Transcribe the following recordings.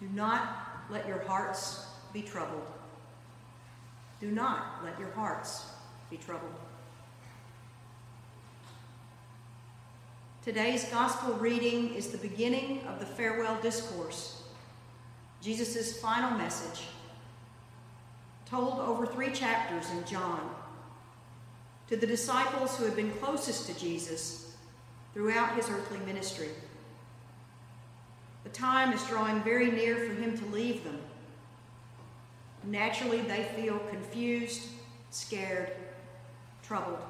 Do not let your hearts be troubled. Do not let your hearts be troubled. Today's gospel reading is the beginning of the farewell discourse, Jesus' final message, told over three chapters in John, to the disciples who had been closest to Jesus throughout his earthly ministry. The time is drawing very near for him to leave them. Naturally, they feel confused, scared, troubled.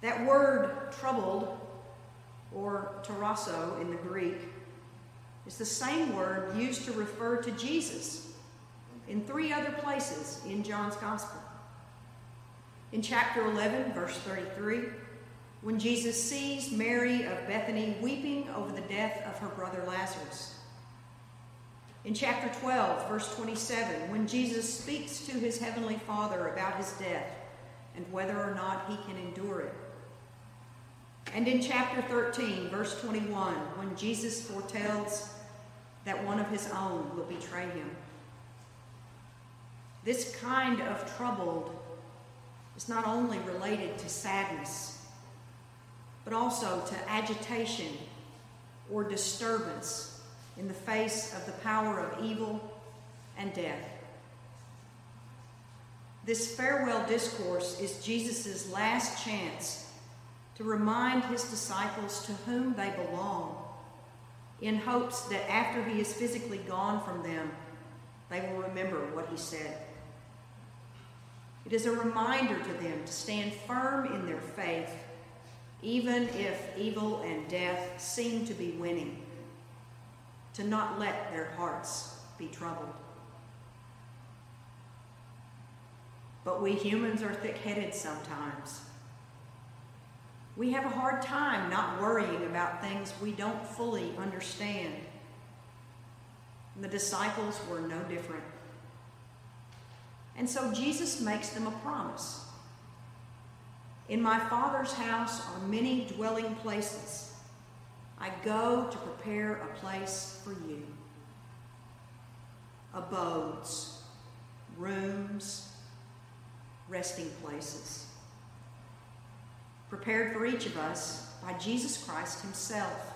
That word troubled, or tarasso in the Greek, is the same word used to refer to Jesus in three other places in John's Gospel. In chapter 11, verse 33, when Jesus sees Mary of Bethany weeping over the death of her brother Lazarus. In chapter 12, verse 27, when Jesus speaks to his heavenly Father about his death and whether or not he can endure it. And in chapter 13, verse 21, when Jesus foretells that one of his own will betray him. This kind of troubled is not only related to sadness, but also to agitation or disturbance in the face of the power of evil and death. This farewell discourse is Jesus' last chance to remind his disciples to whom they belong, in hopes that after he is physically gone from them, they will remember what he said. It is a reminder to them to stand firm in their faith, even if evil and death seem to be winning, to not let their hearts be troubled. But we humans are thick headed sometimes. We have a hard time not worrying about things we don't fully understand. The disciples were no different. And so Jesus makes them a promise. In my Father's house are many dwelling places. I go to prepare a place for you. Abodes, rooms, resting places. Prepared for each of us by Jesus Christ Himself.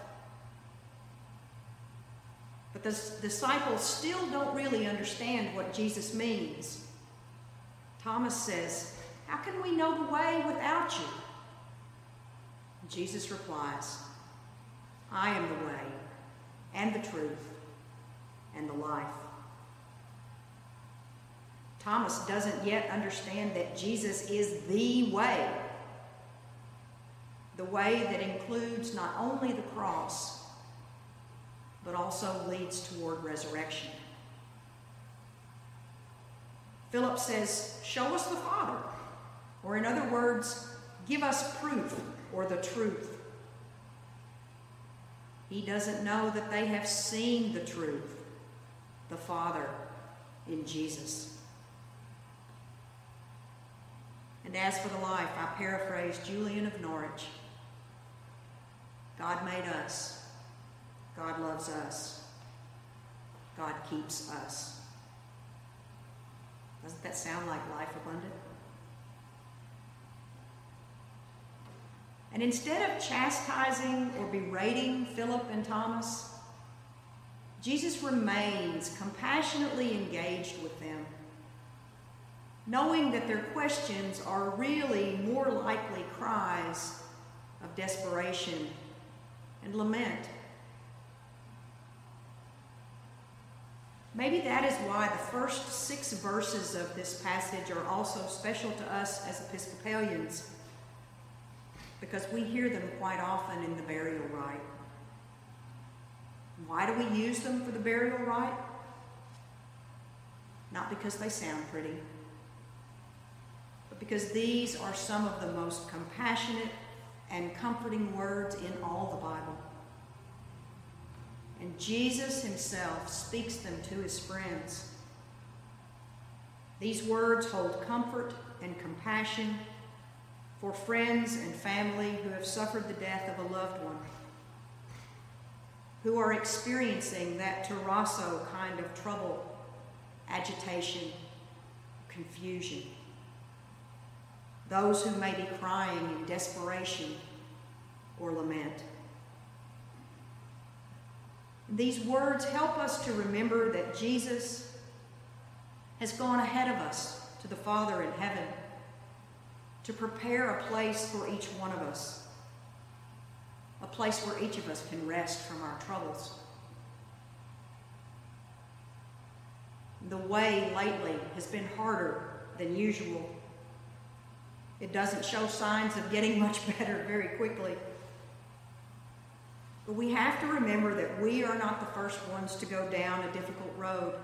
But the disciples still don't really understand what Jesus means. Thomas says, How can we know the way without you? Jesus replies, I am the way and the truth and the life. Thomas doesn't yet understand that Jesus is the way. The way that includes not only the cross, but also leads toward resurrection. Philip says, Show us the Father. Or, in other words, give us proof or the truth. He doesn't know that they have seen the truth, the Father in Jesus. And as for the life, I paraphrase Julian of Norwich God made us, God loves us, God keeps us. Doesn't that sound like life abundant? And instead of chastising or berating Philip and Thomas, Jesus remains compassionately engaged with them, knowing that their questions are really more likely cries of desperation and lament. Maybe that is why the first six verses of this passage are also special to us as Episcopalians, because we hear them quite often in the burial rite. Why do we use them for the burial rite? Not because they sound pretty, but because these are some of the most compassionate and comforting words in all the Bible. And Jesus himself speaks them to his friends. These words hold comfort and compassion for friends and family who have suffered the death of a loved one. who are experiencing that tarasso kind of trouble, agitation, confusion. Those who may be crying in desperation or lament. These words help us to remember that Jesus has gone ahead of us to the Father in heaven to prepare a place for each one of us, a place where each of us can rest from our troubles. The way lately has been harder than usual. It doesn't show signs of getting much better very quickly. But we have to remember that we are not the first ones to go down a difficult road,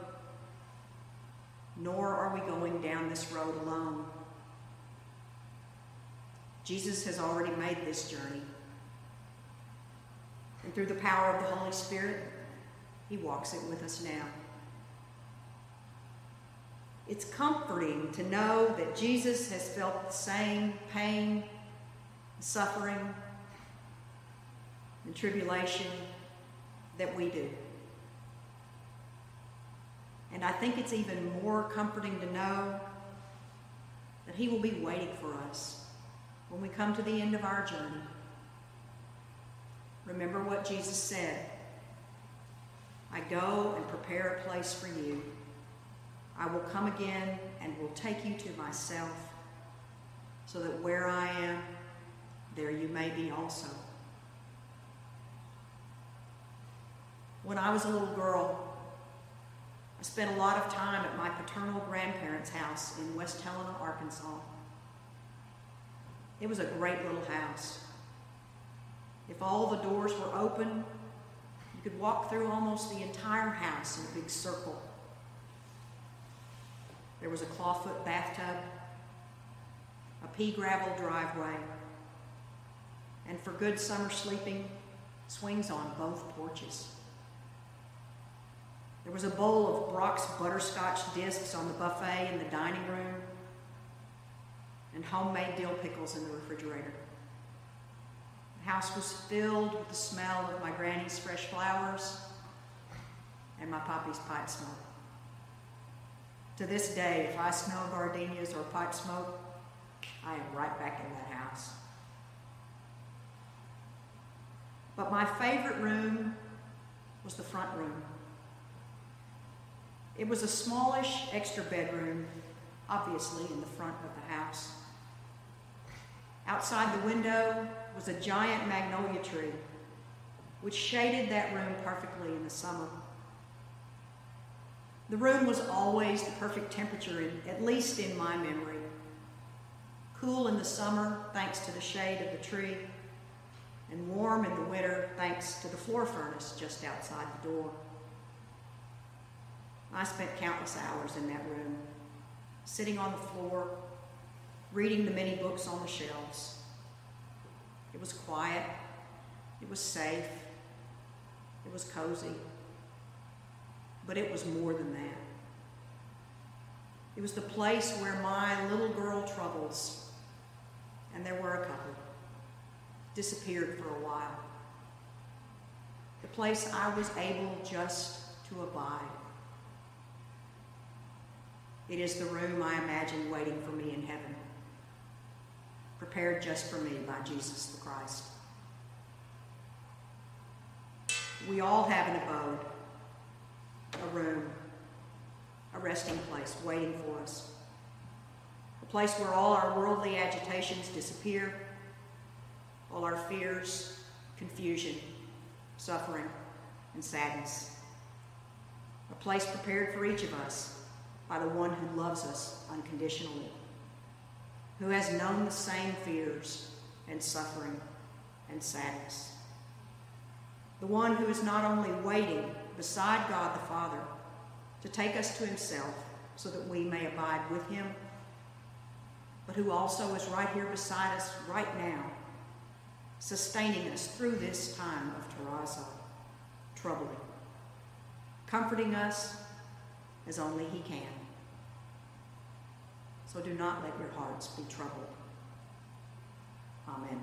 nor are we going down this road alone. Jesus has already made this journey. And through the power of the Holy Spirit, he walks it with us now. It's comforting to know that Jesus has felt the same pain, suffering, and tribulation that we do. And I think it's even more comforting to know that He will be waiting for us when we come to the end of our journey. Remember what Jesus said I go and prepare a place for you. I will come again and will take you to myself, so that where I am, there you may be also. When I was a little girl, I spent a lot of time at my paternal grandparents' house in West Helena, Arkansas. It was a great little house. If all the doors were open, you could walk through almost the entire house in a big circle. There was a clawfoot bathtub, a pea gravel driveway, and for good summer sleeping, swings on both porches. There was a bowl of Brach's butterscotch discs on the buffet in the dining room, and homemade dill pickles in the refrigerator. The house was filled with the smell of my granny's fresh flowers and my poppy's pipe smoke. To this day, if I smell gardenias or pipe smoke, I am right back in that house. But my favorite room was the front room. It was a smallish extra bedroom, obviously in the front of the house. Outside the window was a giant magnolia tree, which shaded that room perfectly in the summer. The room was always the perfect temperature, in, at least in my memory. Cool in the summer, thanks to the shade of the tree, and warm in the winter, thanks to the floor furnace just outside the door. I spent countless hours in that room, sitting on the floor, reading the many books on the shelves. It was quiet, it was safe, it was cozy, but it was more than that. It was the place where my little girl troubles, and there were a couple, disappeared for a while. The place I was able just to abide. It is the room I imagine waiting for me in heaven prepared just for me by Jesus the Christ. We all have an abode, a room, a resting place waiting for us, a place where all our worldly agitations disappear, all our fears, confusion, suffering, and sadness. A place prepared for each of us by the one who loves us unconditionally who has known the same fears and suffering and sadness. The one who is not only waiting beside God the Father to take us to himself so that we may abide with him, but who also is right here beside us right now, sustaining us through this time of tarasso, troubling, comforting us as only he can. So do not let your hearts be troubled. Amen.